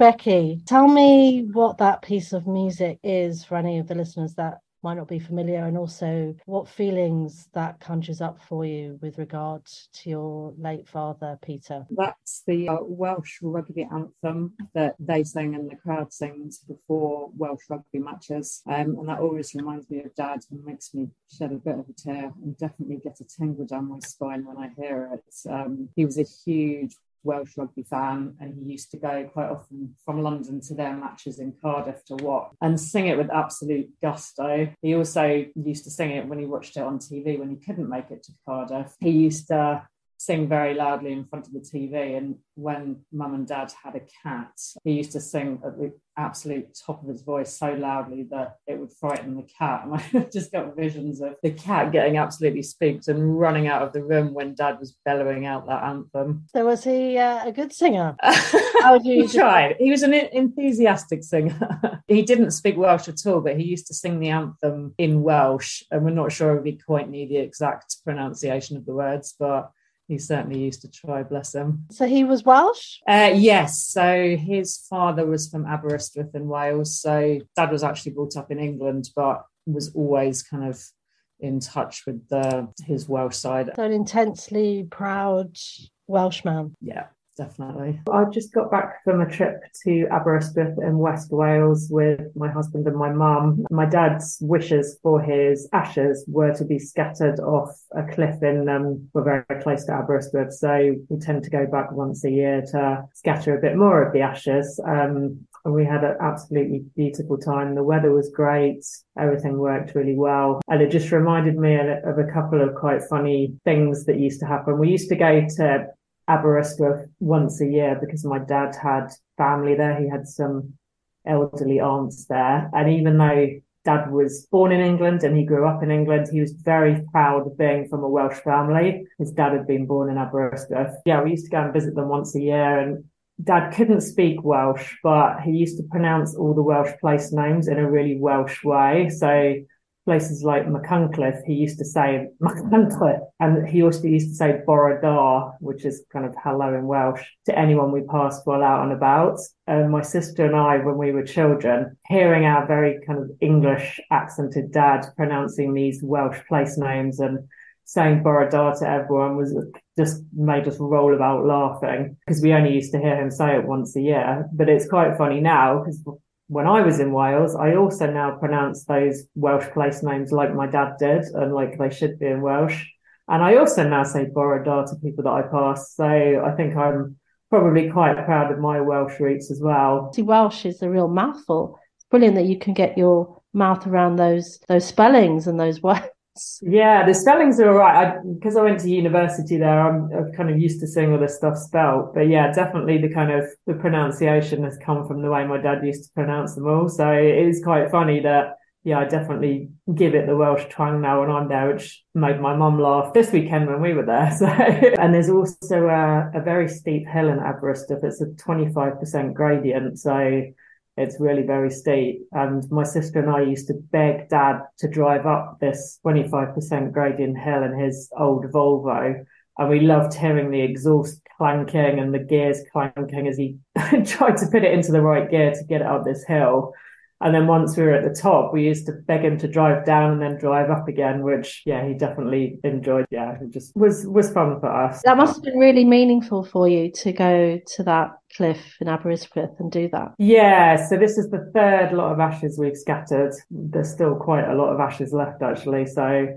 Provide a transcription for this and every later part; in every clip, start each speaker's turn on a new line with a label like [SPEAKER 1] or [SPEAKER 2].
[SPEAKER 1] Becky, tell me what that piece of music is for any of the listeners that might not be familiar, and also what feelings that conjures up for you with regard to your late father, Peter.
[SPEAKER 2] That's the uh, Welsh rugby anthem that they sing and the crowd sings before Welsh rugby matches. Um, and that always reminds me of dad and makes me shed a bit of a tear and definitely get a tingle down my spine when I hear it. Um, he was a huge Welsh rugby fan, and he used to go quite often from London to their matches in Cardiff to watch and sing it with absolute gusto. He also used to sing it when he watched it on TV when he couldn't make it to Cardiff. He used to sing very loudly in front of the TV. And when mum and dad had a cat, he used to sing at the absolute top of his voice so loudly that it would frighten the cat. And I just got visions of the cat getting absolutely spooked and running out of the room when dad was bellowing out that anthem.
[SPEAKER 1] So, was he uh, a good singer?
[SPEAKER 2] How would you he tried. He was an enthusiastic singer. he didn't speak Welsh at all, but he used to sing the anthem in Welsh. And we're not sure if he quite knew the exact pronunciation of the words, but he certainly used to try, bless him.
[SPEAKER 1] So he was Welsh?
[SPEAKER 2] Uh, yes. So his father was from Aberystwyth in Wales. So dad was actually brought up in England, but was always kind of in touch with the, his Welsh side.
[SPEAKER 1] So an intensely proud Welshman.
[SPEAKER 2] Yeah definitely.
[SPEAKER 3] I just got back from a trip to Aberystwyth in West Wales with my husband and my mum. My dad's wishes for his ashes were to be scattered off a cliff in, um, we're very close to Aberystwyth. So we tend to go back once a year to scatter a bit more of the ashes. Um, and we had an absolutely beautiful time. The weather was great. Everything worked really well. And it just reminded me of a couple of quite funny things that used to happen. We used to go to Aberystwyth once a year because my dad had family there. He had some elderly aunts there. And even though dad was born in England and he grew up in England, he was very proud of being from a Welsh family. His dad had been born in Aberystwyth. Yeah, we used to go and visit them once a year and dad couldn't speak Welsh, but he used to pronounce all the Welsh place names in a really Welsh way. So places like Machynlleth, he used to say Machynlleth, and he also used to say Bore da, which is kind of hello in Welsh, to anyone we passed while out and about. And my sister and I, when we were children, hearing our very kind of English accented dad pronouncing these Welsh place names and saying Bore da to everyone was just made us roll about laughing because we only used to hear him say it once a year. But it's quite funny now because when I was in Wales, I also now pronounce those Welsh place names like my dad did and like they should be in Welsh. And I also now say Bore da to people that I pass. So I think I'm probably quite proud of my Welsh roots as well.
[SPEAKER 1] See, Welsh is a real mouthful. It's brilliant that you can get your mouth around those those spellings and those words.
[SPEAKER 3] Yeah, the spellings are all right. Because I, I, went to university there, I'm, I'm, kind of used to seeing all this stuff spelt. But yeah, definitely the kind of the pronunciation has come from the way my dad used to pronounce them all. So it is quite funny that yeah, I definitely give it the Welsh twang now when I'm there, which made my mum laugh this weekend when we were there. So, and there's also a, a very steep hill in Aberystwyth. It's a 25% gradient. So it's really very steep. And my sister and I used to beg dad to drive up this 25% gradient hill in his old Volvo. And we loved hearing the exhaust clanking and the gears clanking as he tried to put it into the right gear to get it up this hill.
[SPEAKER 4] And then once we were at the top, we used to beg him to drive down and then drive up again, which yeah, he definitely enjoyed. Yeah, it just was was fun for us.
[SPEAKER 1] That must have been really meaningful for you to go to that cliff in Aberystwyth and do that.
[SPEAKER 4] Yeah, so this is the third lot of ashes we've scattered. There's still quite a lot of ashes left actually. So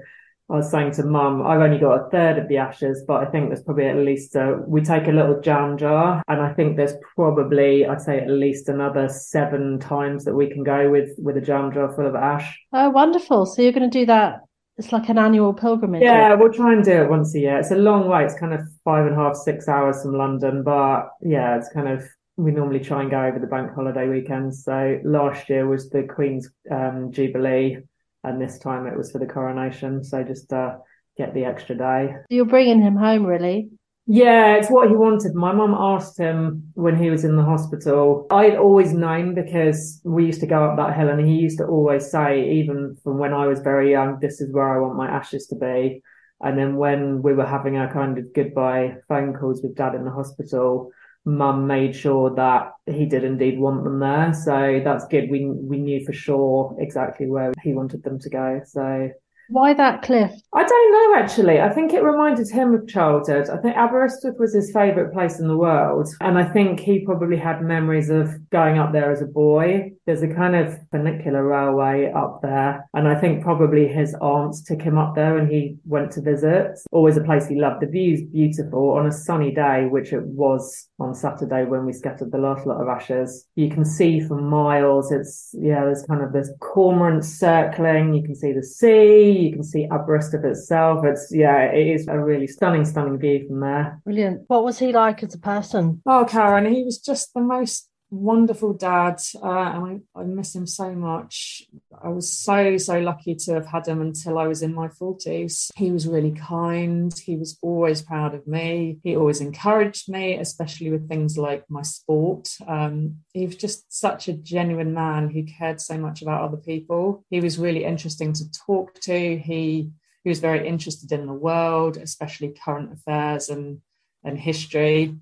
[SPEAKER 4] I was saying to mum, I've only got a third of the ashes, but I think there's probably at least a, we take a little jam jar and I think there's probably, I'd say at least another seven times that we can go with, with a jam jar full of ash.
[SPEAKER 1] Oh, wonderful. So you're going to do that. It's like an annual pilgrimage.
[SPEAKER 4] Yeah, we'll try and do it once a year. It's a long way. It's kind of five and a half, six hours from London, but yeah, it's kind of we normally try and go over the bank holiday weekends. So last year was the Queen's um, Jubilee, and this time it was for the coronation. So just uh, get the extra day.
[SPEAKER 1] You're bringing him home, really?
[SPEAKER 4] Yeah, it's what he wanted. My mum asked him when he was in the hospital. I'd always known because we used to go up that hill and he used to always say, even from when I was very young, this is where I want my ashes to be. And then when we were having our kind of goodbye phone calls with dad in the hospital, mum made sure that he did indeed want them there. So that's good. We we knew for sure exactly where he wanted them to go. So
[SPEAKER 1] why that cliff?
[SPEAKER 4] I don't know actually. I think it reminded him of childhood. I think Aberystwyth was his favourite place in the world. And I think he probably had memories of going up there as a boy. There's a kind of funicular railway up there. And I think probably his aunts took him up there and he went to visit. Always a place he loved. The view's beautiful on a sunny day, which it was on Saturday when we scattered the last lot of ashes. You can see for miles. It's, yeah, there's kind of this cormorant circling. You can see the sea you can see Aberystwyth of itself. It's yeah, it is a really stunning, stunning view from there.
[SPEAKER 1] Brilliant. What was he like as a person?
[SPEAKER 3] Oh, Karen, he was just the most wonderful dad, uh, and I, I, miss him so much. I was so so lucky to have had him until I was in my forties. He was really kind. He was always proud of me. He always encouraged me, especially with things like my sport. Um, he was just such a genuine man who cared so much about other people. He was really interesting to talk to. He he was very interested in the world, especially current affairs and and history.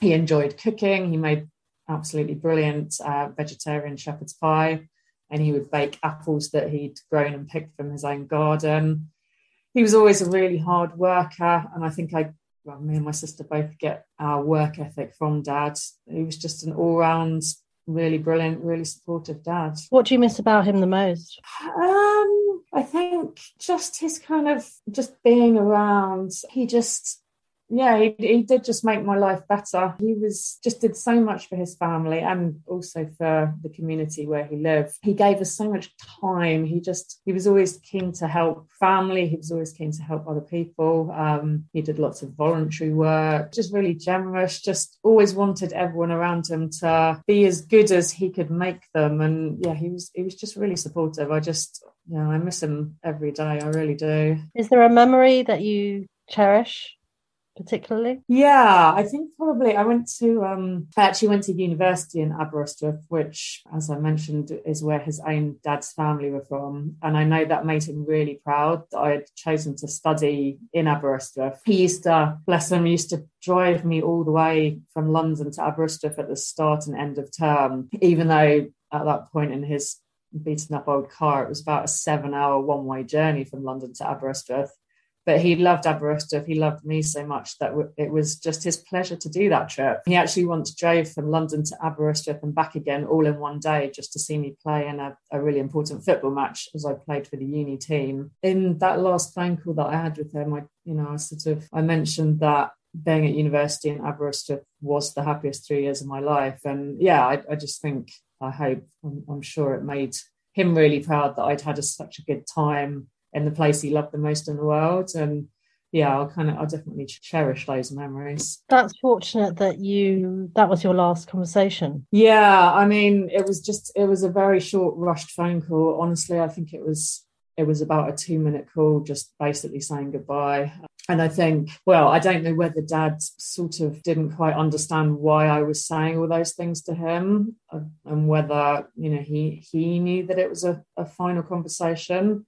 [SPEAKER 3] He enjoyed cooking. He made absolutely brilliant uh, vegetarian shepherd's pie, and he would bake apples that he'd grown and picked from his own garden. He was always a really hard worker, and I think I, well, me and my sister both get our work ethic from dad. He was just an all-round, really brilliant, really supportive dad.
[SPEAKER 1] What do you miss about him the most?
[SPEAKER 3] Um, I think just his kind of just being around. He just yeah, he, he did just make my life better. He was just did so much for his family and also for the community where he lived. He gave us so much time. He just he was always keen to help family. He was always keen to help other people. Um, he did lots of voluntary work. Just really generous. Just always wanted everyone around him to be as good as he could make them. And yeah, he was he was just really supportive. I just yeah, I miss him every day. I really do.
[SPEAKER 1] Is there a memory that you cherish particularly?
[SPEAKER 3] Yeah, I think probably I went to um I actually went to university in Aberystwyth, which as I mentioned is where his own dad's family were from. And I know that made him really proud that I had chosen to study in Aberystwyth. He used to, bless him, used to drive me all the way from London to Aberystwyth at the start and end of term, even though at that point in his beaten up old car, it was about a seven hour one way journey from London to Aberystwyth but he loved Aberystwyth. He loved me so much that it was just his pleasure to do that trip. He actually once drove from London to Aberystwyth and back again all in one day just to see me play in a, a really important football match as I played for the uni team. In that last phone call that I had with him, I, you know, I sort of I mentioned that being at university in Aberystwyth was the happiest three years of my life. And yeah, I, I just think, I hope, I'm, I'm sure it made him really proud that I'd had a, such a good time in the place he loved the most in the world. And yeah, I'll kind of, I'll definitely cherish those memories.
[SPEAKER 1] That's fortunate that you, that was your last conversation.
[SPEAKER 3] Yeah, I mean, it was just, it was a very short, rushed phone call. Honestly, I think it was, it was about a two minute call, just basically saying goodbye. And I think, well, I don't know whether dad sort of didn't quite understand why I was saying all those things to him uh, and whether, you know, he, he knew that it was a, a final conversation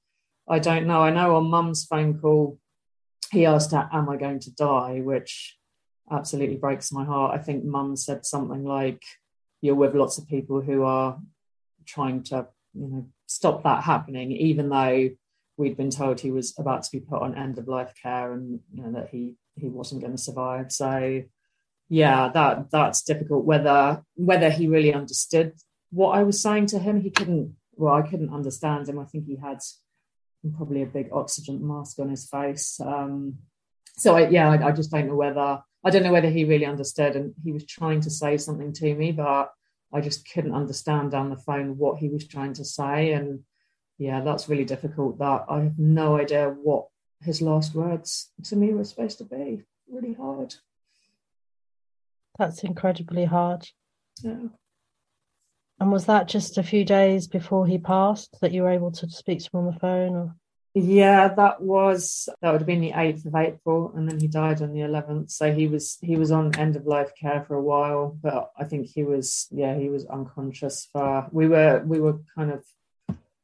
[SPEAKER 3] I don't know. I know on mum's phone call, he asked, Am I going to die? which absolutely breaks my heart. I think mum said something like, You're with lots of people who are trying to you know stop that happening, even though we'd been told he was about to be put on end of life care and you know that he he wasn't going to survive. So yeah, that that's difficult. Whether whether he really understood what I was saying to him, he couldn't. Well, I couldn't understand him. I think he had probably a big oxygen mask on his face. Um, so I, yeah, I, I just don't know whether I don't know whether he really understood, and he was trying to say something to me, but I just couldn't understand down the phone what he was trying to say. And yeah, that's really difficult. That I have no idea what his last words to me were supposed to be. Really hard.
[SPEAKER 1] That's incredibly hard.
[SPEAKER 3] Yeah.
[SPEAKER 1] And was that just a few days before he passed that you were able to speak to him on the phone? Or?
[SPEAKER 3] Yeah, that was that would have been the eighth of April, and then he died on the eleventh. So he was he was on end of life care for a while, but I think he was yeah he was unconscious for we were we were kind of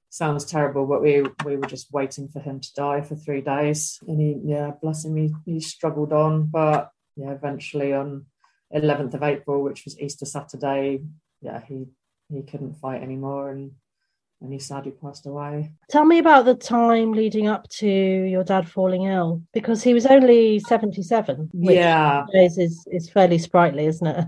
[SPEAKER 3] sounds terrible, but we we were just waiting for him to die for three days, and he yeah bless him he he struggled on, but yeah eventually on eleventh of April, which was Easter Saturday, yeah he he couldn't fight anymore and and he sadly passed away.
[SPEAKER 1] Tell me about the time leading up to your dad falling ill, because he was only 77.
[SPEAKER 3] yeah.
[SPEAKER 1] Is, is fairly sprightly, isn't it?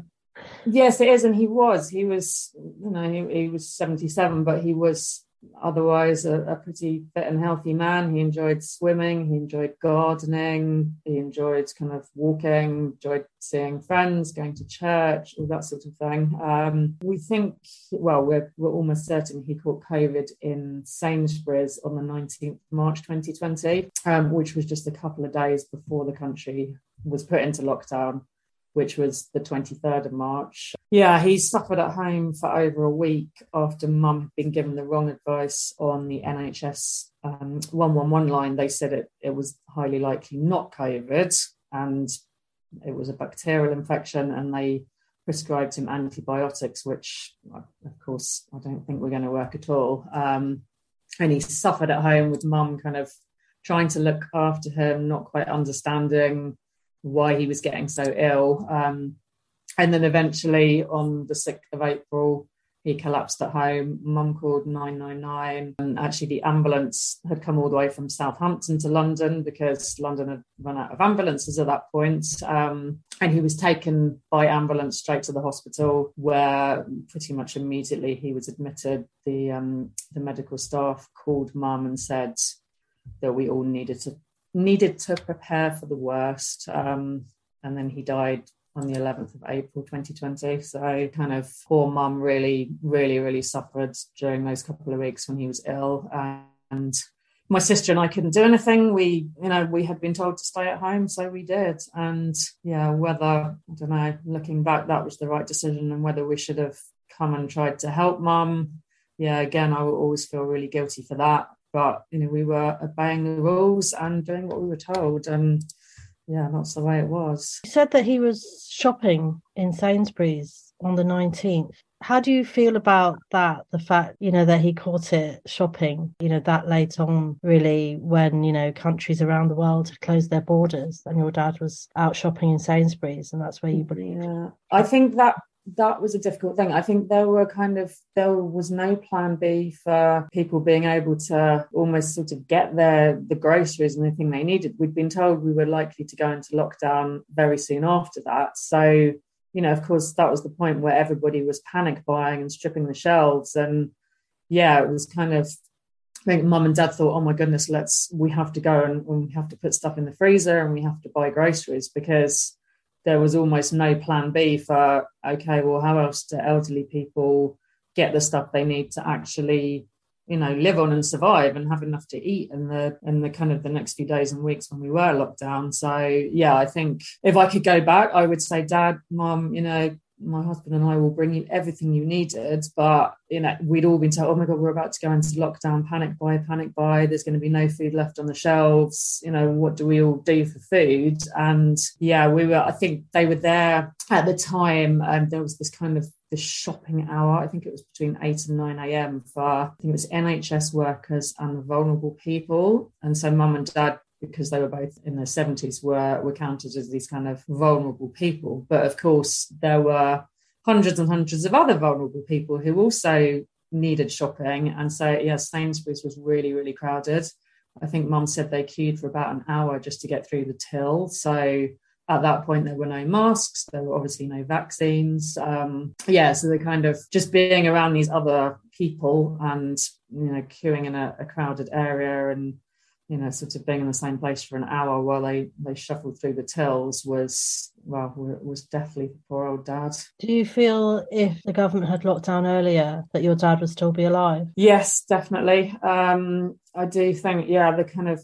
[SPEAKER 3] Yes, it is. And he was. He was, you know, he, he was 77, but he was otherwise a, a, pretty fit and healthy man. He enjoyed swimming, he enjoyed gardening, he enjoyed kind of walking, enjoyed seeing friends, going to church, all that sort of thing. Um, we think, well, we're, we're almost certain he caught COVID in Sainsbury's on the 19th March 2020, um, which was just a couple of days before the country was put into lockdown which was the 23rd of March. Yeah, he suffered at home for over a week after mum had been given the wrong advice on the NHS um, 111 line. They said it, it was highly likely not COVID and it was a bacterial infection, and they prescribed him antibiotics, which, of course, I don't think were going to work at all. Um, and he suffered at home with mum kind of trying to look after him, not quite understanding why he was getting so ill. Um, and then eventually on the 6th of April, he collapsed at home. Mum called 999. And actually, the ambulance had come all the way from Southampton to London because London had run out of ambulances at that point. Um, and he was taken by ambulance straight to the hospital, where pretty much immediately he was admitted. The, um, the medical staff called mum and said that we all needed to needed to prepare for the worst. Um, and then he died on the 11th of April 2020. So, kind of poor mum really, really, really suffered during those couple of weeks when he was ill. And my sister and I couldn't do anything. We, you know, we had been told to stay at home, so we did. And yeah, whether, I don't know, looking back, that was the right decision and whether we should have come and tried to help mum. Yeah, again, I will always feel really guilty for that but you know we were obeying the rules and doing what we were told and yeah that's the way it was.
[SPEAKER 1] You said that he was shopping in sainsbury's on the 19th how do you feel about that the fact you know that he caught it shopping you know that late on really when you know countries around the world had closed their borders and your dad was out shopping in sainsbury's and that's where you believe
[SPEAKER 3] yeah i think that that was a difficult thing. I think there were kind of there was no plan B for people being able to almost sort of get their the groceries and the thing they needed. We'd been told we were likely to go into lockdown very soon after that. So, you know, of course, that was the point where everybody was panic buying and stripping the shelves. And yeah, it was kind of I think mum and dad thought, oh my goodness, let's we have to go and, and we have to put stuff in the freezer and we have to buy groceries because there was almost no plan B for okay, well, how else do elderly people get the stuff they need to actually, you know, live on and survive and have enough to eat in the in the kind of the next few days and weeks when we were locked down. So yeah, I think if I could go back, I would say, Dad, Mom, you know, my husband and I will bring you everything you needed. But you know, we'd all been told, oh my god, we're about to go into lockdown, panic buy, panic buy. There's going to be no food left on the shelves. You know, what do we all do for food? And yeah, we were. I think they were there at the time. And um, there was this kind of the shopping hour. I think it was between eight and nine a.m. for I think it was NHS workers and vulnerable people. And so, mum and dad because they were both in their 70s were were counted as these kind of vulnerable people but of course there were hundreds and hundreds of other vulnerable people who also needed shopping. And so, yeah, Sainsbury's was really, really crowded. I think mum said they queued for about an hour just to get through the till. So at that point, there were no masks. There were obviously no vaccines. Um, yeah, so the kind of just being around these other people and you know queuing in a, a crowded area and you know, sort of being in the same place for an hour while they they shuffled through the tills was well it was definitely for poor old dad.
[SPEAKER 1] Do you feel if the government had locked down earlier that your dad would still be alive?
[SPEAKER 3] Yes, definitely. Um, I do think, yeah, the kind of,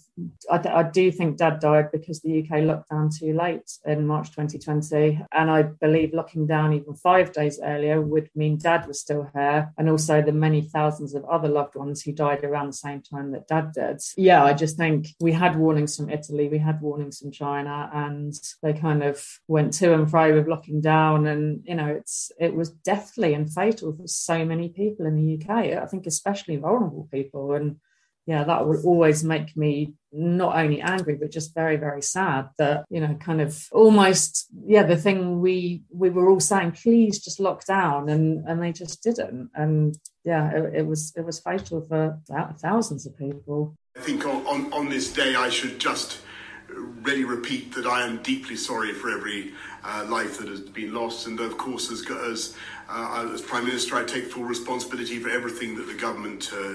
[SPEAKER 3] I, I, do think dad died because the UK locked down too late in March 2020. And I believe locking down even five days earlier would mean dad was still here. And also the many thousands of other loved ones who died around the same time that dad did. Yeah, I just think we had warnings from Italy, we had warnings from China, and they kind of went to and fro with locking down. And, you know, it's, it was deathly and fatal for so many people in the UK. I think especially vulnerable people. And yeah, that would always make me not only angry but just very very sad that you know kind of almost yeah the thing we we were all saying please just lock down and and they just didn't and yeah it, it was it was fatal for thousands of people
[SPEAKER 5] i think on, on, on this day i should just really repeat that i am deeply sorry for every uh, life that has been lost and of course as as, uh, as prime minister i take full responsibility for everything that the government uh,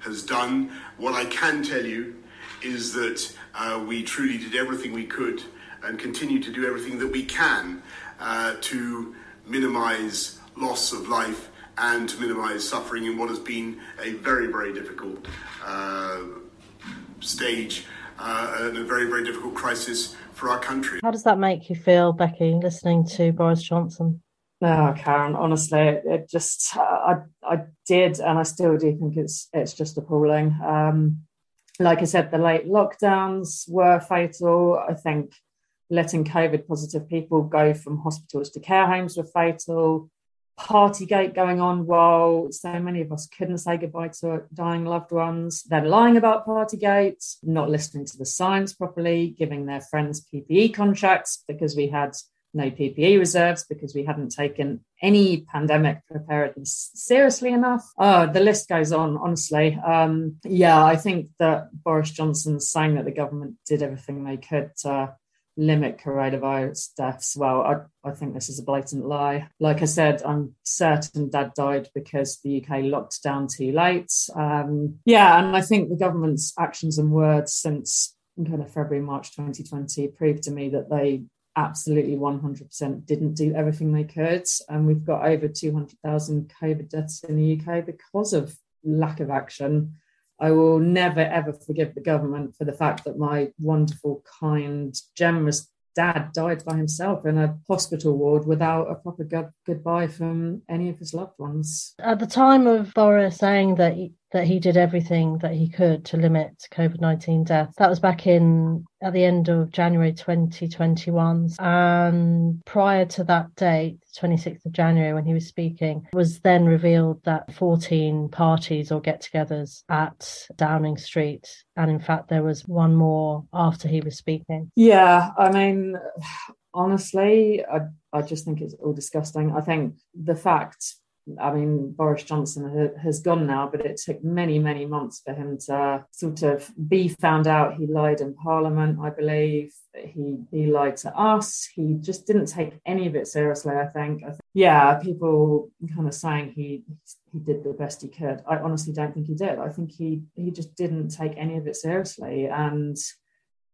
[SPEAKER 5] has done. What I can tell you is that uh, we truly did everything we could and continue to do everything that we can uh, to minimize loss of life and to minimize suffering in what has been a very, very difficult uh, stage uh, and a very, very difficult crisis for our country.
[SPEAKER 1] How does that make you feel, Becky, listening to Boris Johnson?
[SPEAKER 3] No, Karen. Honestly, it, it, just I I did, and I still do think it's it's just appalling. Um, like I said, the late lockdowns were fatal. I think letting COVID positive people go from hospitals to care homes were fatal. Partygate going on while so many of us couldn't say goodbye to dying loved ones. Then lying about Partygate, not listening to the science properly, giving their friends PPE contracts because we had no PPE reserves because we hadn't taken any pandemic preparedness seriously enough. Oh, the list goes on, honestly. Um, yeah, I think that Boris Johnson saying that the government did everything they could to limit coronavirus deaths. Well, I, I think this is a blatant lie. Like I said, I'm certain dad died because the UK locked down too late. Um, yeah, and I think the government's actions and words since kind of February, March 2020 proved to me that they absolutely 100% didn't do everything they could. And we've got over 200,000 COVID deaths in the UK because of lack of action. I will never, ever forgive the government for the fact that my wonderful, kind, generous dad died by himself in a hospital ward without a proper good- goodbye from any of his loved ones.
[SPEAKER 1] At the time of Boris saying that that he did everything that he could to limit COVID 19 deaths. That was back in at the end of January 2021. And prior to that date, 26th of January, when he was speaking, was then revealed that 14 parties or get togethers at Downing Street. And in fact, there was one more after he was speaking.
[SPEAKER 3] Yeah, I mean, honestly, I, I just think it's all disgusting. I think the fact I mean, Boris Johnson has gone now, but it took many, many months for him to sort of be found out. He lied in Parliament, I believe. He he lied to us. He just didn't take any of it seriously. I think. I think yeah, people kind of saying he he did the best he could. I honestly don't think he did. I think he he just didn't take any of it seriously. And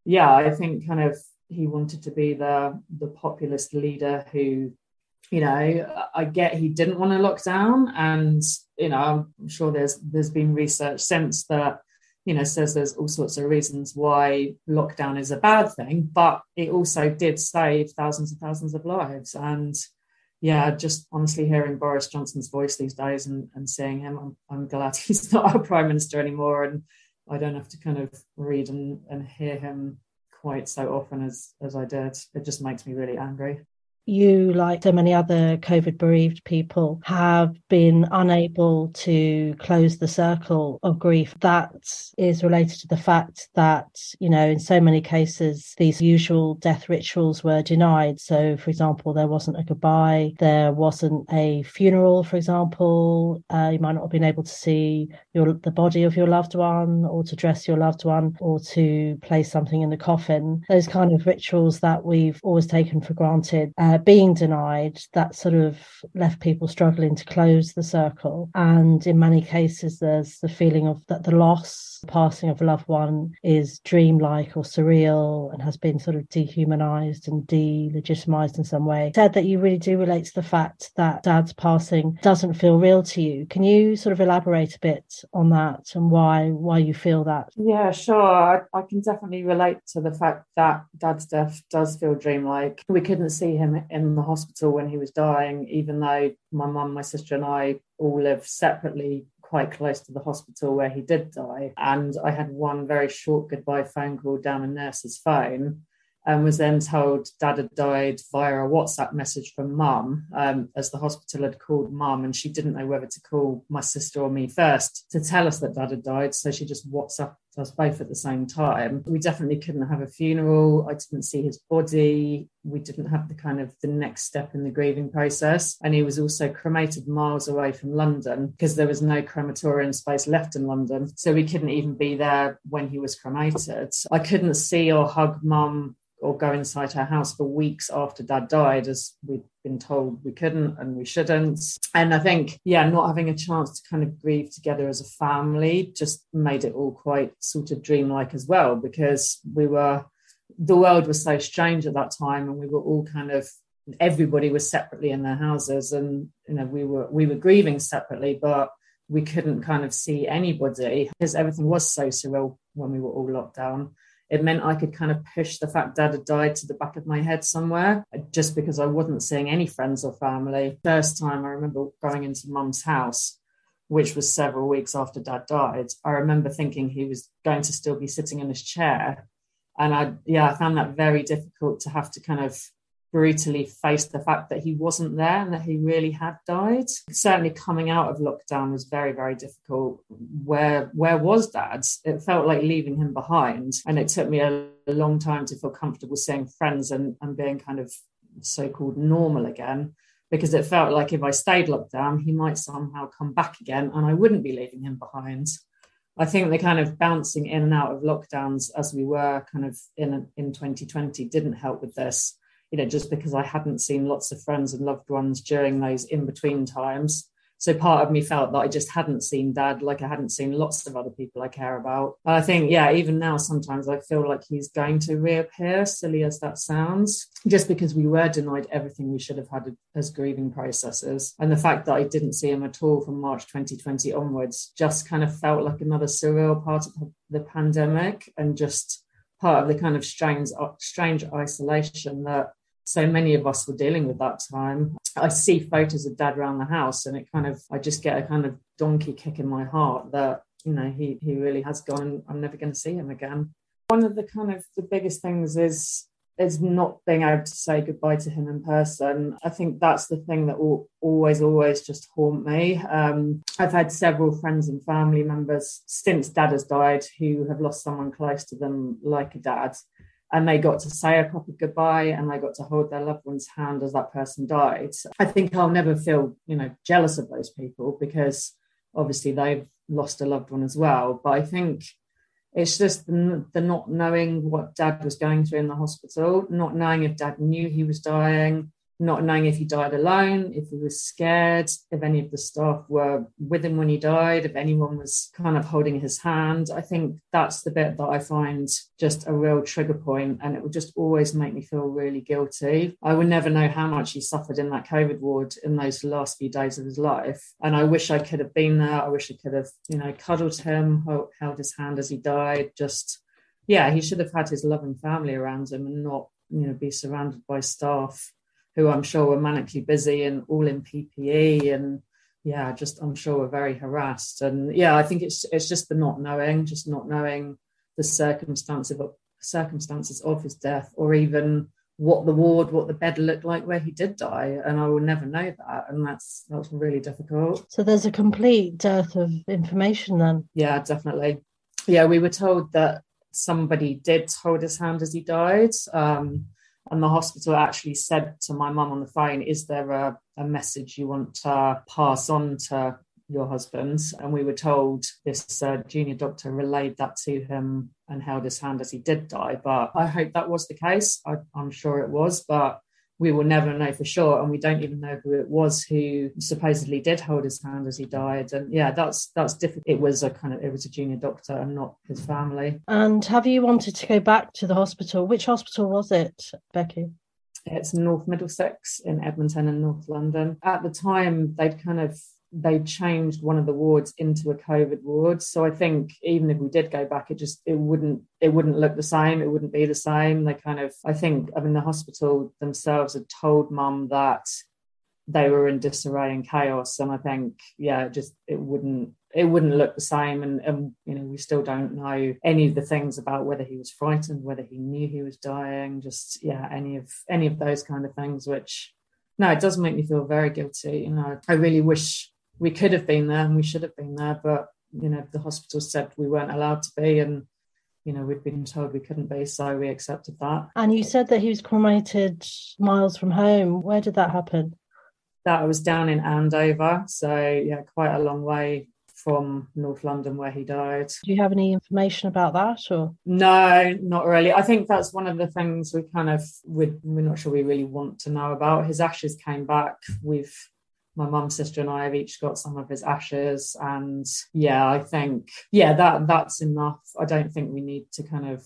[SPEAKER 3] yeah, I think kind of he wanted to be the the populist leader who you know, I get he didn't want to lock down, and you know, I'm sure there's there's been research since that you know says there's all sorts of reasons why lockdown is a bad thing, but it also did save thousands and thousands of lives. And yeah, just honestly hearing Boris Johnson's voice these days and, and seeing him, I'm, I'm glad he's not our prime minister anymore, and I don't have to kind of read and, and hear him quite so often as as I did. It just makes me really angry.
[SPEAKER 1] You, like so many other COVID bereaved people, have been unable to close the circle of grief. That is related to the fact that, you know, in so many cases, these usual death rituals were denied. So, for example, there wasn't a goodbye, there wasn't a funeral, for example. Uh, you might not have been able to see your the body of your loved one or to dress your loved one or to place something in the coffin. Those kind of rituals that we've always taken for granted. Uh, uh, being denied, that sort of left people struggling to close the circle. And in many cases, there's the feeling of that the loss, the passing of a loved one is dreamlike or surreal and has been sort of dehumanized and delegitimized in some way. Said that you really do relate to the fact that dad's passing doesn't feel real to you. Can you sort of elaborate a bit on that and why why you feel that?
[SPEAKER 3] Yeah, sure. I, I can definitely relate to the fact that dad's death does feel dreamlike. We couldn't see him in the hospital when he was dying, even though my mum, my sister, and I all live separately quite close to the hospital where he did die. And I had one very short goodbye phone call down a nurse's phone and was then told dad had died via a WhatsApp message from mum, um, as the hospital had called mum, and she didn't know whether to call my sister or me first to tell us that dad had died. So she just WhatsApped us both at the same time. We definitely couldn't have a funeral. I didn't see his body. We didn't have the kind of the next step in the grieving process. And he was also cremated miles away from London because there was no crematorium space left in London. So we couldn't even be there when he was cremated. I couldn't see or hug mum or go inside her house for weeks after dad died, as we'd been told we couldn't and we shouldn't. And I think, yeah, not having a chance to kind of grieve together as a family just made it all quite sort of dreamlike as well, because we were, the world was so strange at that time and we were all kind of everybody was separately in their houses and you know we were we were grieving separately but we couldn't kind of see anybody because everything was so surreal when we were all locked down it meant I could kind of push the fact dad had died to the back of my head somewhere just because I wasn't seeing any friends or family. First time I remember going into mum's house, which was several weeks after dad died, I remember thinking he was going to still be sitting in his chair. And I, yeah, I found that very difficult to have to kind of brutally faced the fact that he wasn't there and that he really had died. Certainly coming out of lockdown was very, very difficult. Where where was dad? It felt like leaving him behind. And it took me a, long time to feel comfortable seeing friends and, and being kind of so-called normal again. Because it felt like if I stayed locked down, he might somehow come back again and I wouldn't be leaving him behind. I think the kind of bouncing in and out of lockdowns as we were kind of in in 2020 didn't help with this you know, just because I hadn't seen lots of friends and loved ones during those in between times. So part of me felt that I just hadn't seen dad like I hadn't seen lots of other people I care about. But I think, yeah, even now, sometimes I feel like he's going to reappear, silly as that sounds, just because we were denied everything we should have had as grieving processes. And the fact that I didn't see him at all from March 2020 onwards just kind of felt like another surreal part of the pandemic and just part of the kind of strange, uh, strange isolation that so many of us were dealing with that time. I see photos of dad around the house and it kind of, I just get a kind of donkey kick in my heart that, you know, he, he really has gone I'm never going to see him again. One of the kind of the biggest things is is not being able to say goodbye to him in person. I think that's the thing that will always, always just haunt me. Um, I've had several friends and family members since dad has died who have lost someone close to them, like a dad, and they got to say a proper goodbye and they got to hold their loved one's hand as that person died. I think I'll never feel, you know, jealous of those people because obviously they've lost a loved one as well. But I think it's just the, the, not knowing what dad was going through in the hospital, not knowing if dad knew he was dying, not knowing if he died alone, if he was scared, if any of the staff were with him when he died, if anyone was kind of holding his hand. I think that's the bit that I find just a real trigger point, and it would just always make me feel really guilty. I would never know how much he suffered in that COVID ward in those last few days of his life, and I wish I could have been there. I wish I could have, you know, cuddled him, held his hand as he died. Just, yeah, he should have had his loving family around him and not, you know, be surrounded by staff who I'm sure were manically busy and all in PPE and yeah, just I'm sure were very harassed. And yeah, I think it's it's just the not knowing, just not knowing the circumstance of circumstances of his death, or even what the ward, what the bed looked like where he did die, and I will never know that, and that's that's really difficult.
[SPEAKER 1] So there's a complete dearth of information then.
[SPEAKER 3] Yeah, definitely. Yeah, we were told that somebody did hold his hand as he died. Um, and the hospital actually said to my mum on the phone, Is there a, a message you want to pass on to your husband? And we were told this uh, junior doctor relayed that to him and held his hand as he did die. But I hope that was the case. I, I'm sure it was. But we will never know for sure and we don't even know who it was who supposedly did hold his hand as he died. And yeah that's that's difficult. It was a kind of it was a junior doctor and not his family.
[SPEAKER 1] And have you wanted to go back to the hospital? Which hospital was it becky?
[SPEAKER 3] It's North Middlesex in Edmonton and North London. At the time, they'd kind of they changed one of the wards into a COVID ward. So I think even if we did go back, it just it wouldn't it wouldn't look the same. It wouldn't be the same. They kind of I think I mean the hospital themselves had told mum that they were in disarray and chaos. And I think yeah, just it wouldn't it wouldn't look the same. And, and you know, we still don't know any of the things about whether he was frightened, whether he knew he was dying, just yeah, any of any of those kind of things, which no, it does make me feel very guilty. You know, I really wish we could have been there and we should have been there, but you know the hospital said we weren't allowed to be, and you know we'd been told we couldn't be, so we accepted that.
[SPEAKER 1] And you said that he was cremated miles from home. Where did that happen?
[SPEAKER 3] That was down in Andover, so yeah, quite a long way from North London where he died.
[SPEAKER 1] Do you have any information about that or
[SPEAKER 3] no not really I think that's one of the things we kind of we're, we're not sure we really want to know about his ashes came back with my mum, sister, and I have each got some of his ashes. And yeah, I think yeah that that's enough. I don't think we need to kind of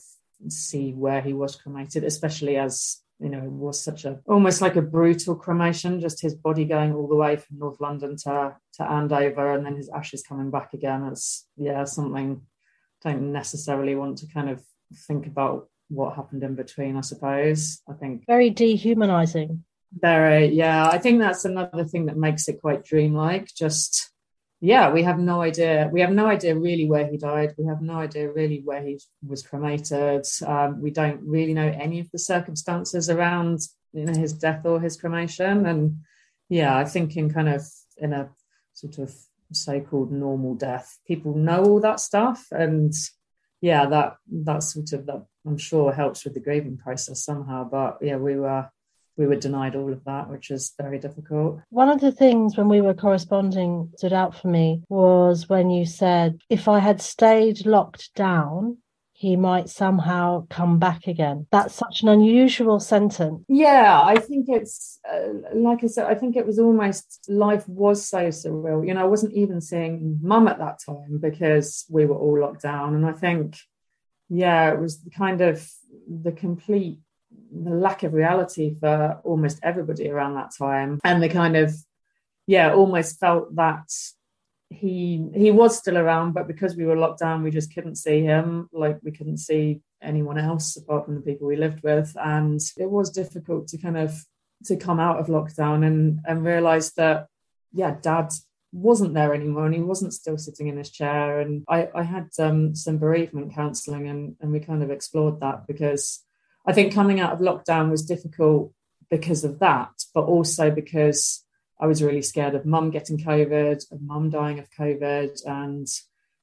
[SPEAKER 3] see where he was cremated, especially as you know it was such a almost like a brutal cremation, just his body going all the way from North London to to Andover, and then his ashes coming back again. It's yeah something I don't necessarily want to kind of think about what happened in between. I suppose I think
[SPEAKER 1] very dehumanizing
[SPEAKER 3] very, yeah. I think that's another thing that makes it quite dreamlike. Just, yeah, we have no idea. We have no idea really where he died. We have no idea really where he was cremated. Um, we don't really know any of the circumstances around, you know, his death or his cremation. And yeah, I think in kind of in a sort of so-called normal death, people know all that stuff, and yeah, that that sort of that I'm sure helps with the grieving process somehow. But yeah, we were we were denied all of that, which is very difficult.
[SPEAKER 1] One of the things when we were corresponding stood out for me was when you said, if I had stayed locked down, he might somehow come back again. That's such an unusual sentence.
[SPEAKER 3] Yeah, I think it's uh, like I said, I think it was almost life was so surreal. You know, I wasn't even seeing mum at that time because we were all locked down. And I think, yeah, it was kind of the complete the lack of reality for almost everybody around that time. And the kind of yeah almost felt that he he was still around but because we were locked down we just couldn't see him. Like we couldn't see anyone else apart from the people we lived with. And it was difficult to kind of to come out of lockdown and and realize that yeah dad wasn't there anymore and he wasn't still sitting in his chair. And i i had um, some bereavement counseling and and we kind of explored that because I think coming out of lockdown was difficult because of that, but also because I was really scared of mum getting COVID, of mum dying of COVID, and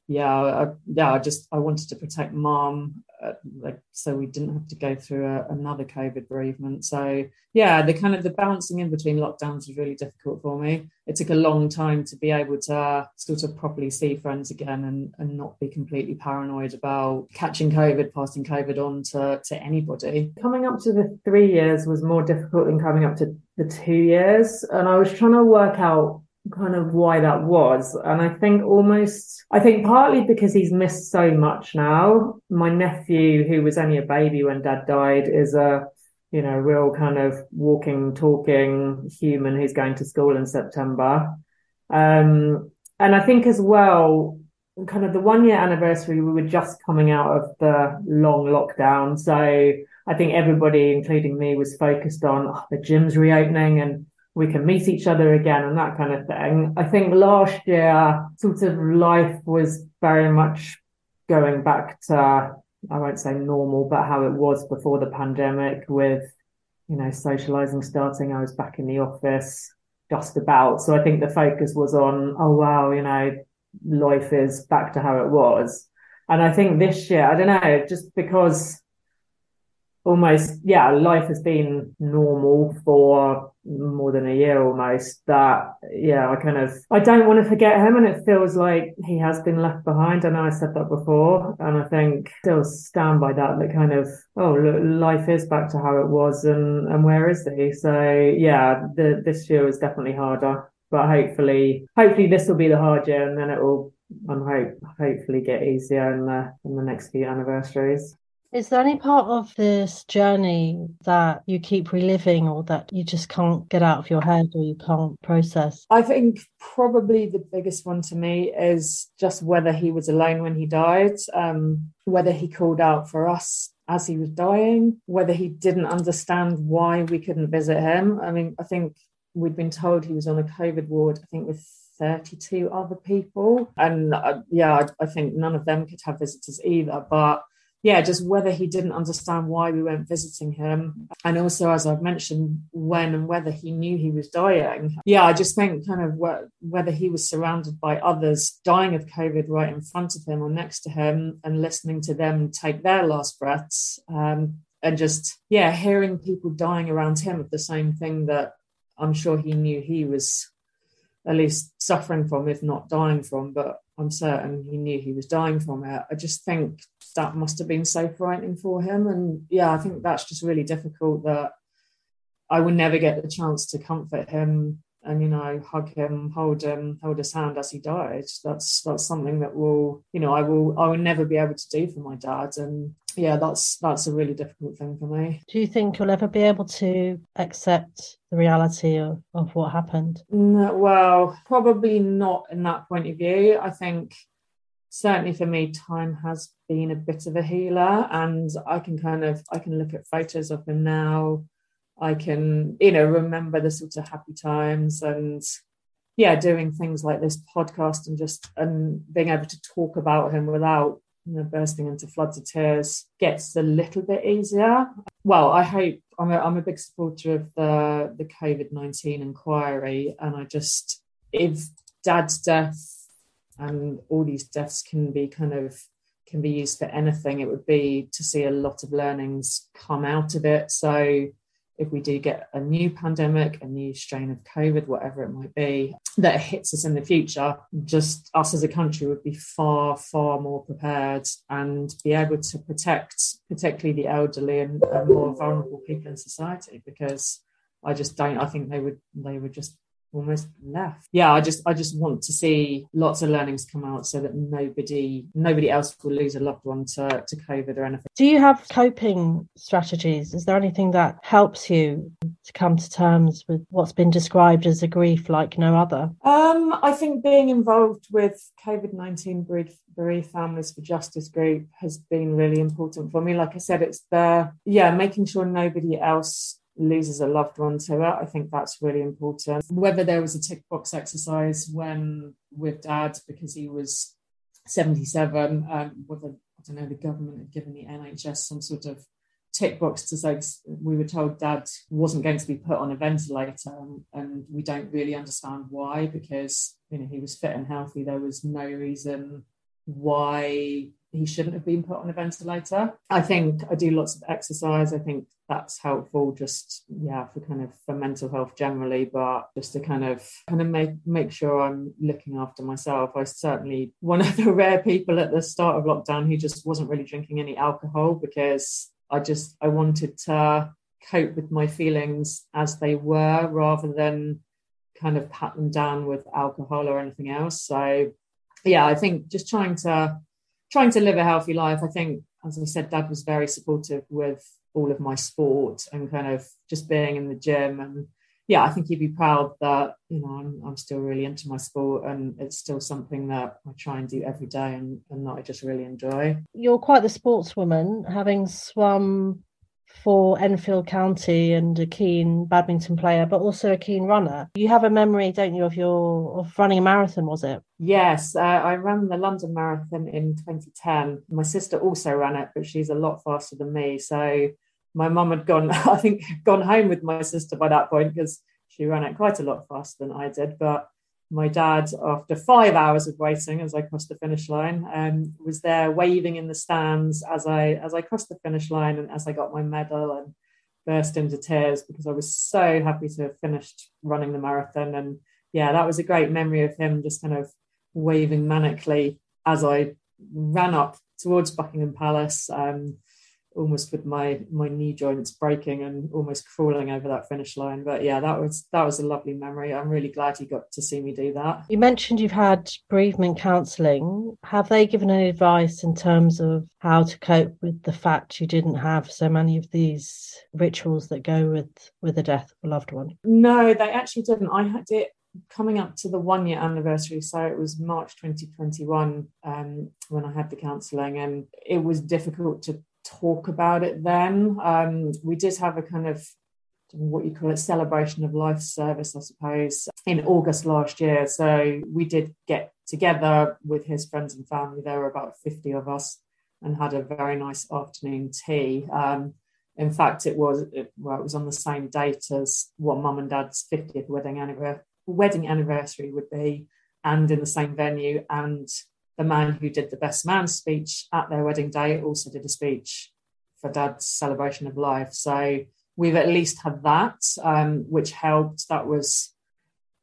[SPEAKER 3] yeah, I, yeah, I just I wanted to protect mom, uh, like so we didn't have to go through a, another COVID bereavement. So yeah, the kind of the balancing in between lockdowns was really difficult for me. It took a long time to be able to sort of properly see friends again and, and not be completely paranoid about catching COVID, passing COVID on to, to anybody.
[SPEAKER 4] Coming up to the three years was more difficult than coming up to the two years, and I was trying to work out kind of why that was. And I think almost, I think partly because he's missed so much now. My nephew, who was only a baby when dad died, is a, you know, real kind of walking, talking human who's going to school in September. Um, and I think as well, kind of the one year anniversary, we were just coming out of the long lockdown. So I think everybody, including me, was focused on oh, the gym's reopening and we can meet each other again and that kind of thing. I think last year, sort of life was very much going back to, I won't say normal, but how it was before the pandemic with, you know, socializing starting. I was back in the office just about. So I think the focus was on, oh wow, you know, life is back to how it was. And I think this year, I don't know, just because almost, yeah, life has been normal for more than a year almost that yeah i kind of i don't want to forget him and it feels like he has been left behind. I know i said that before and i think still stand by that that kind of oh look, life is back to how it was and and where is he? So yeah the this year is definitely harder but hopefully hopefully this will be the hard year and then it will and hope hopefully get easier in the in the next few anniversaries
[SPEAKER 1] is there any part of this journey that you keep reliving or that you just can't get out of your head or you can't process?
[SPEAKER 3] I think probably the biggest one to me is just whether he was alone when he died, um, whether he called out for us as he was dying, whether he didn't understand why we couldn't visit him. I mean, I think we'd been told he was on a COVID ward, I think with 32 other people. And uh, yeah, I, I think none of them could have visitors either. But yeah, just whether he didn't understand why we weren't visiting him. And also, as I've mentioned, when and whether he knew he was dying. Yeah, I just think kind of whether he was surrounded by others dying of COVID right in front of him or next to him and listening to them take their last breaths. Um, and just, yeah, hearing people dying around him of the same thing that I'm sure he knew he was at least suffering from, if not dying from, but I'm certain he knew he was dying from it. I just think that must have been so frightening for him. And yeah, I think that's just really difficult that I would never get the chance to comfort him and you know hug him hold him hold his hand as he died. That's that's something that will you know i will i will never be able to do for my dad. And yeah that's that's a really difficult thing for me.
[SPEAKER 1] Do you think you'll ever be able to accept the reality of, of what happened?
[SPEAKER 3] No, well probably not in that point of view. I think certainly for me time has been a bit of a healer and i can kind of i can look at photos of him now I can, you know, remember the sort of happy times and yeah, doing things like this podcast and just and being able to talk about him without you know bursting into floods of tears gets a little bit easier. Well, I hope I'm a, I'm a big supporter of the the COVID nineteen inquiry, and I just if Dad's death and all these deaths can be kind of can be used for anything, it would be to see a lot of learnings come out of it. So if we do get a new pandemic, a new strain of COVID, whatever it might be, that hits us in the future, just us as a country would be far, far more prepared and be able to protect, particularly the elderly and, and more vulnerable people in society. Because I just don't. I think they would they would just almost left. Yeah, I just I just want to see lots of learnings come out so that nobody nobody else will lose a loved one to, to COVID or anything.
[SPEAKER 1] Do you have coping strategies? Is there anything that helps you to come to terms with what's been described as a grief like no other?
[SPEAKER 3] Um, I think being involved with COVID nineteen bereaved families for justice group has been really important for me. Like I said, it's the yeah making sure nobody else loses a loved one to it. I think that's really important. Whether there was a tick box exercise when with dad because he was 77, um, whether I don't know the government had given the NHS some sort of tick box to say we were told dad wasn't going to be put on a ventilator and, and we don't really understand why because you know he was fit and healthy there was no reason why he shouldn't have been put on a ventilator. I think I do lots of exercise. I think that's helpful just yeah for kind of for mental health generally but just to kind of kind of make make sure i'm looking after myself i certainly one of the rare people at the start of lockdown who just wasn't really drinking any alcohol because i just i wanted to cope with my feelings as they were rather than kind of pat them down with alcohol or anything else so yeah i think just trying to trying to live a healthy life. I think, as I said, Dad was very supportive with all of my sport and kind of just being in the gym and yeah, I think he'd be proud that you know I'm, I'm still really into my sport and it's still something that I try and do every day and, and that I just really enjoy.
[SPEAKER 1] You're quite the sportswoman, having swum for Enfield County and a keen badminton player, but also a keen runner. You have a memory, don't you, of your of running a marathon? Was it?
[SPEAKER 3] Yes, uh, I ran the London Marathon in 2010. My sister also ran it, but she's a lot faster than me. So my mum had gone, I think, gone home with my sister by that point because she ran it quite a lot faster than I did. But my dad, after five hours of waiting as I crossed the finish line, um, was there waving in the stands as I as I crossed the finish line and as I got my medal and burst into tears because I was so happy to have finished running the marathon. And yeah, that was a great memory of him just kind of waving manically as I ran up towards Buckingham Palace. Um, almost with my my knee joints breaking and almost crawling over that finish line. But yeah that was that was a lovely memory. I'm really glad you got to see me do that.
[SPEAKER 1] You mentioned you've had bereavement counselling. Have they given any advice in terms of how to cope with the fact you didn't have so many of these rituals that go with with the death of a loved one?
[SPEAKER 3] No they actually didn't. I had it coming up to the one year anniversary so it was march 2021 um, when i had the counselling and it was difficult to talk about it then. Um, we did have a kind of what you call it celebration of life service, I suppose, in August last year. So we did get together with his friends and family. There were about 50 of us and had a very nice afternoon tea. Um, in fact, it was it, well, it was on the same date as what mum and dad's 50th wedding anniversary, wedding anniversary would be, and in the same venue. And the man who did the best man speech at their wedding day also did a speech for dad's celebration of life. So we've at least had that, um, which helped. That was,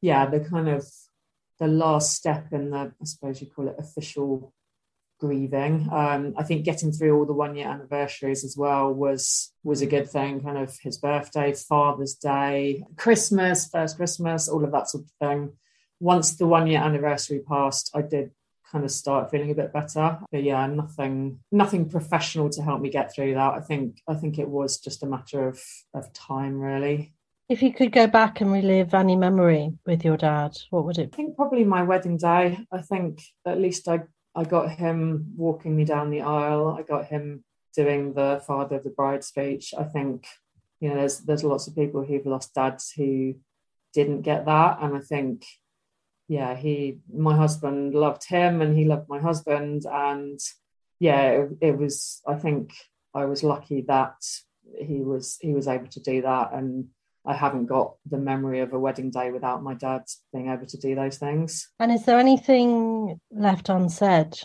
[SPEAKER 3] yeah, the kind of the last step in the, I suppose you call it official grieving. Um, I think getting through all the one year anniversaries as well was was a good thing. Kind of his birthday, Father's Day, Christmas, first Christmas, all of that sort of thing. Once the one year anniversary passed, I did kind of start feeling a bit better. But yeah, nothing nothing professional to help me get through that. I think I think it was just a matter of of time really.
[SPEAKER 1] If you could go back and relive any memory with your dad, what would it
[SPEAKER 3] be? I think probably my wedding day. I think at least I I got him walking me down the aisle. I got him doing the father of the bride speech. I think you know there's there's lots of people who've lost dads who didn't get that, and I think yeah, he, my husband loved him and he loved my husband. And yeah, it, it, was, I think I was lucky that he was, he was able to do that. And I haven't got the memory of a wedding day without my dad being able to do those things.
[SPEAKER 1] And is there anything left unsaid?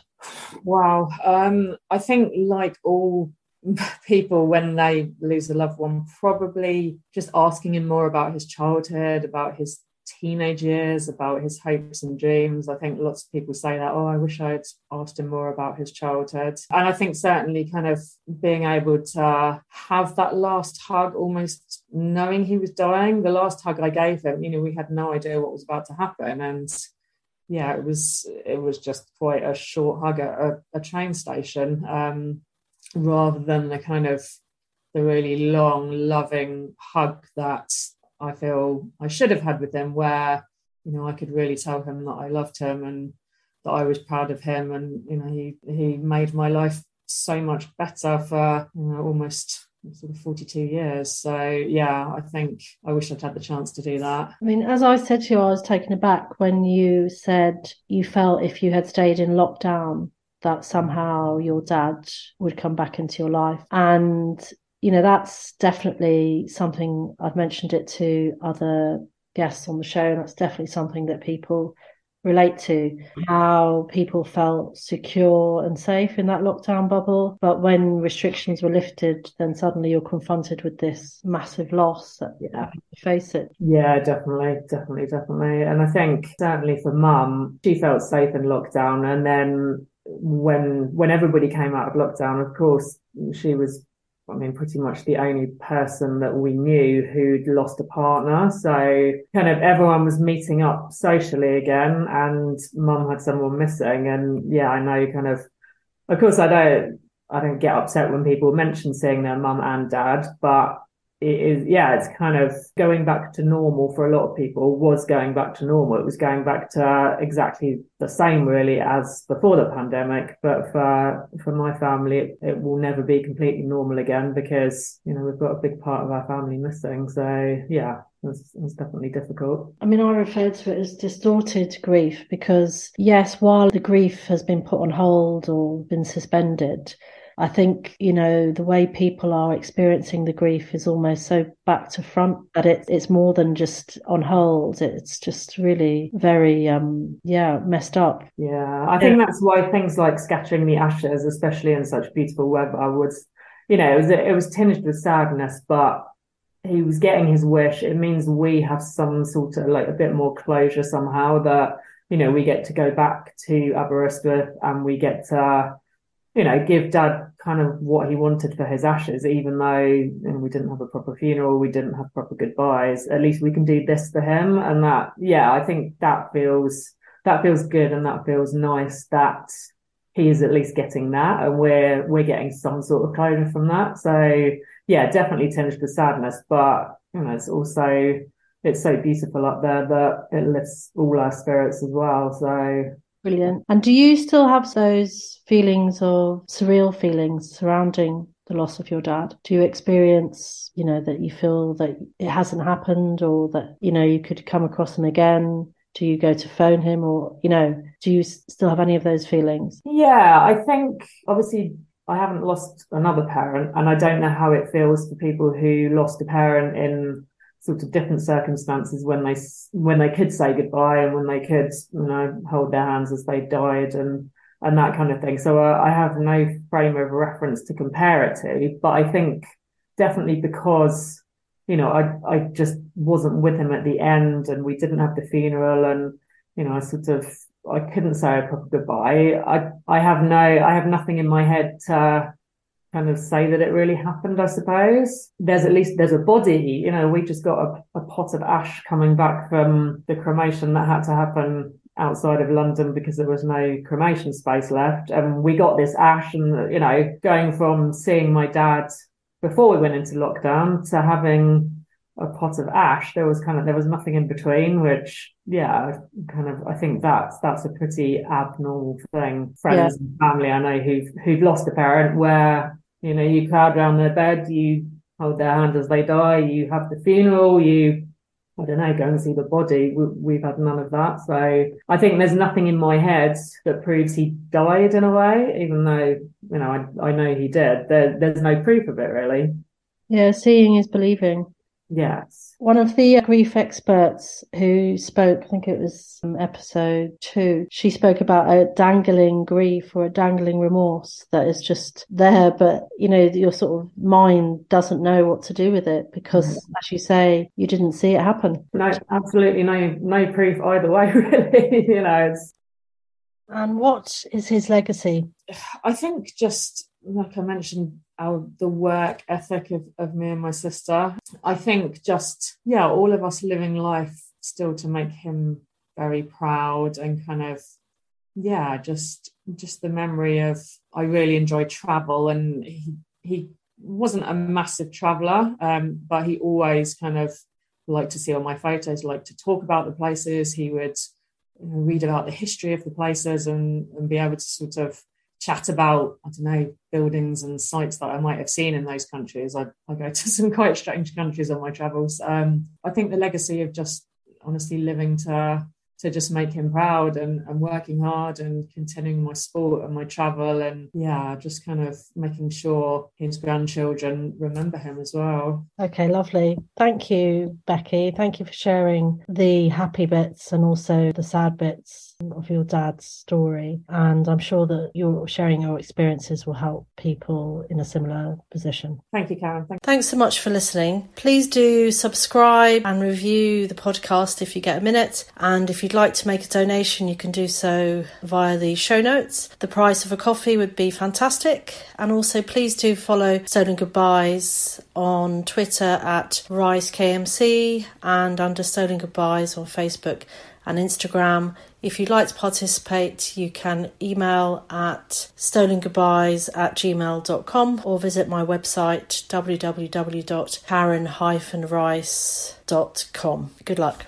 [SPEAKER 3] Wow. Um, I think like all people when they lose a loved one probably just asking him more about his childhood about his teenage years, about his hopes and dreams. I think lots of people say that, oh, I wish I'd asked him more about his childhood. And I think certainly kind of being able to have that last hug, almost knowing he was dying, the last hug I gave him, you know, we had no idea what was about to happen. And yeah, it was it was just quite a short hug at a, a train station, um, rather than the kind of the really long, loving hug that I feel I should have had with him, where you know I could really tell him that I loved him and that I was proud of him, and you know he he made my life so much better for you know almost sort of 42 years. So yeah, I think I wish I'd had the chance to do that.
[SPEAKER 1] I mean, as I said to you, I was taken aback when you said you felt if you had stayed in lockdown that somehow your dad would come back into your life. And you know, that's definitely something I've mentioned it to other guests on the show, and that's definitely something that people relate to mm-hmm. how people felt secure and safe in that lockdown bubble. But when restrictions were lifted, then suddenly you're confronted with this massive loss that you have to face it.
[SPEAKER 4] Yeah, definitely, definitely, definitely. And I think certainly for mum, she felt safe in lockdown. And then when when everybody came out of lockdown, of course, she was I mean, pretty much the only person that we knew who'd lost a partner. So kind of everyone was meeting up socially again and mum had someone missing. And yeah, I know kind of, of course I don't, I don't get upset when people mention seeing their mum and dad, but it is yeah it's kind of going back to normal for a lot of people was going back to normal it was going back to uh, exactly the same really as before the pandemic but for for my family it, it will never be completely normal again because you know we've got a big part of our family missing so yeah it's, it's definitely difficult.
[SPEAKER 1] I mean, I refer to it as distorted grief because, yes, while the grief has been put on hold or been suspended, I think, you know, the way people are experiencing the grief is almost so back to front that it, it's more than just on hold. It's just really very, um, yeah, messed up.
[SPEAKER 3] Yeah, I think that's why things like scattering the ashes, especially in such beautiful weather, was, you know, it was, it was tinged with sadness, but he was getting his wish. It means we have some sort of like a bit more closure somehow that, you know, we get to go back to Aberystwyth and we get to, you know, give dad kind of what he wanted for his ashes, even though you know, we didn't have a proper funeral, we didn't have proper goodbyes. At least we can do this for him. And that, yeah, I think that feels, that feels good and that feels nice that he is at least getting that and we're, we're getting some sort of closure from that. So yeah, definitely tinged with sadness, but you know, it's also, it's so beautiful up there that it lifts all our spirits as well. So
[SPEAKER 1] Brilliant. And do you still have those feelings of surreal feelings surrounding the loss of your dad? Do you experience, you know, that you feel that it hasn't happened or that, you know, you could come across him again? Do you go to phone him or, you know, do you still have any of those feelings?
[SPEAKER 3] Yeah, I think obviously I haven't lost another parent and I don't know how it feels for people who lost a parent in sort of different circumstances when they when they could say goodbye and when they could you know hold their hands as they died and and that kind of thing. So uh, I have no frame of reference to compare it to, but I think definitely because you know I I just wasn't with him at the end and we didn't have the funeral and you know I sort of I couldn't say a proper goodbye. I I have no I have nothing in my head to kind of say that it really happened, I suppose. There's at least, there's a body, you know, we just got a, a pot of ash coming back from the cremation that had to happen outside of London because there was no cremation space left. And we got this ash and, you know, going from seeing my dad before we went into lockdown to having a pot of ash, there was kind of, there was nothing in between, which, yeah, kind of, I think that's, that's a pretty abnormal thing. Friends yeah. and family I know who've, who've lost a parent where you know, you crowd around their bed, you hold their hand as they die, you have the funeral, you, I don't know, go and see the body. We, have had none of that. So I think there's nothing in my head that proves he died in a way, even though, you know, I, I know he did. There, there's no proof of it really.
[SPEAKER 1] Yeah, seeing is believing.
[SPEAKER 3] Yes.
[SPEAKER 1] One of the grief experts who spoke, I think it was episode two, she spoke about a dangling grief or a dangling remorse that is just there, but you know, your sort of mind doesn't know what to do with it because, mm-hmm. as you say, you didn't see it happen.
[SPEAKER 3] No, absolutely no, no proof either way, really. you know, it's.
[SPEAKER 1] And what is his legacy?
[SPEAKER 6] I think just like I mentioned our the work ethic of, of me and my sister. I think just yeah, all of us living life still to make him very proud and kind of yeah, just just the memory of I really enjoyed travel and he he wasn't a massive traveler, um, but he always kind of liked to see all my photos, liked to talk about the places. He would read about the history of the places and, and be able to sort of chat about I don't know buildings and sites that I might have seen in those countries. I, I go to some quite strange countries on my travels. Um, I think the legacy of just honestly living to to just make him proud and, and working hard and continuing my sport and my travel and yeah just kind of making sure his grandchildren remember him as well
[SPEAKER 1] okay lovely thank you becky thank you for sharing the happy bits and also the sad bits of your dad's story. And I'm sure that your sharing your experiences will help people in a similar position.
[SPEAKER 3] Thank you, Karen. Thank-
[SPEAKER 1] Thanks so much for listening. Please do subscribe and review the podcast if you get a minute. And if you'd like to make a donation, you can do so via the show notes. The price of a coffee would be fantastic. And also, please do follow Stolen Goodbyes on Twitter at RiceKMC and under Stolen Goodbyes on Facebook and Instagram. If you'd like to participate, you can email at stolengoodbyes at gmail.com or visit my website www.karen-rice.com. Good luck.